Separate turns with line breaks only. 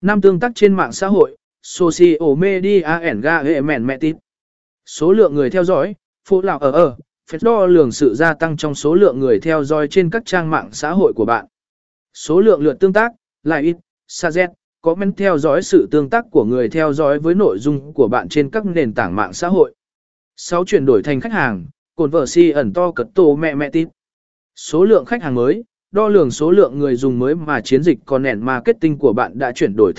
năm tương tác trên mạng xã hội, social media and mẹ tít. Số lượng người theo dõi, phụ lão ở ở, phép đo lường sự gia tăng trong số lượng người theo dõi trên các trang mạng xã hội của bạn. Số lượng lượt tương tác, lại ít, xa z, comment theo dõi sự tương tác của người theo dõi với nội dung của bạn trên các nền tảng mạng xã hội. 6. Chuyển đổi thành khách hàng, cồn vợ si ẩn to cật tổ mẹ mẹ tít. Số lượng khách hàng mới, đo lường số lượng người dùng mới mà chiến dịch còn nền marketing của bạn đã chuyển đổi thành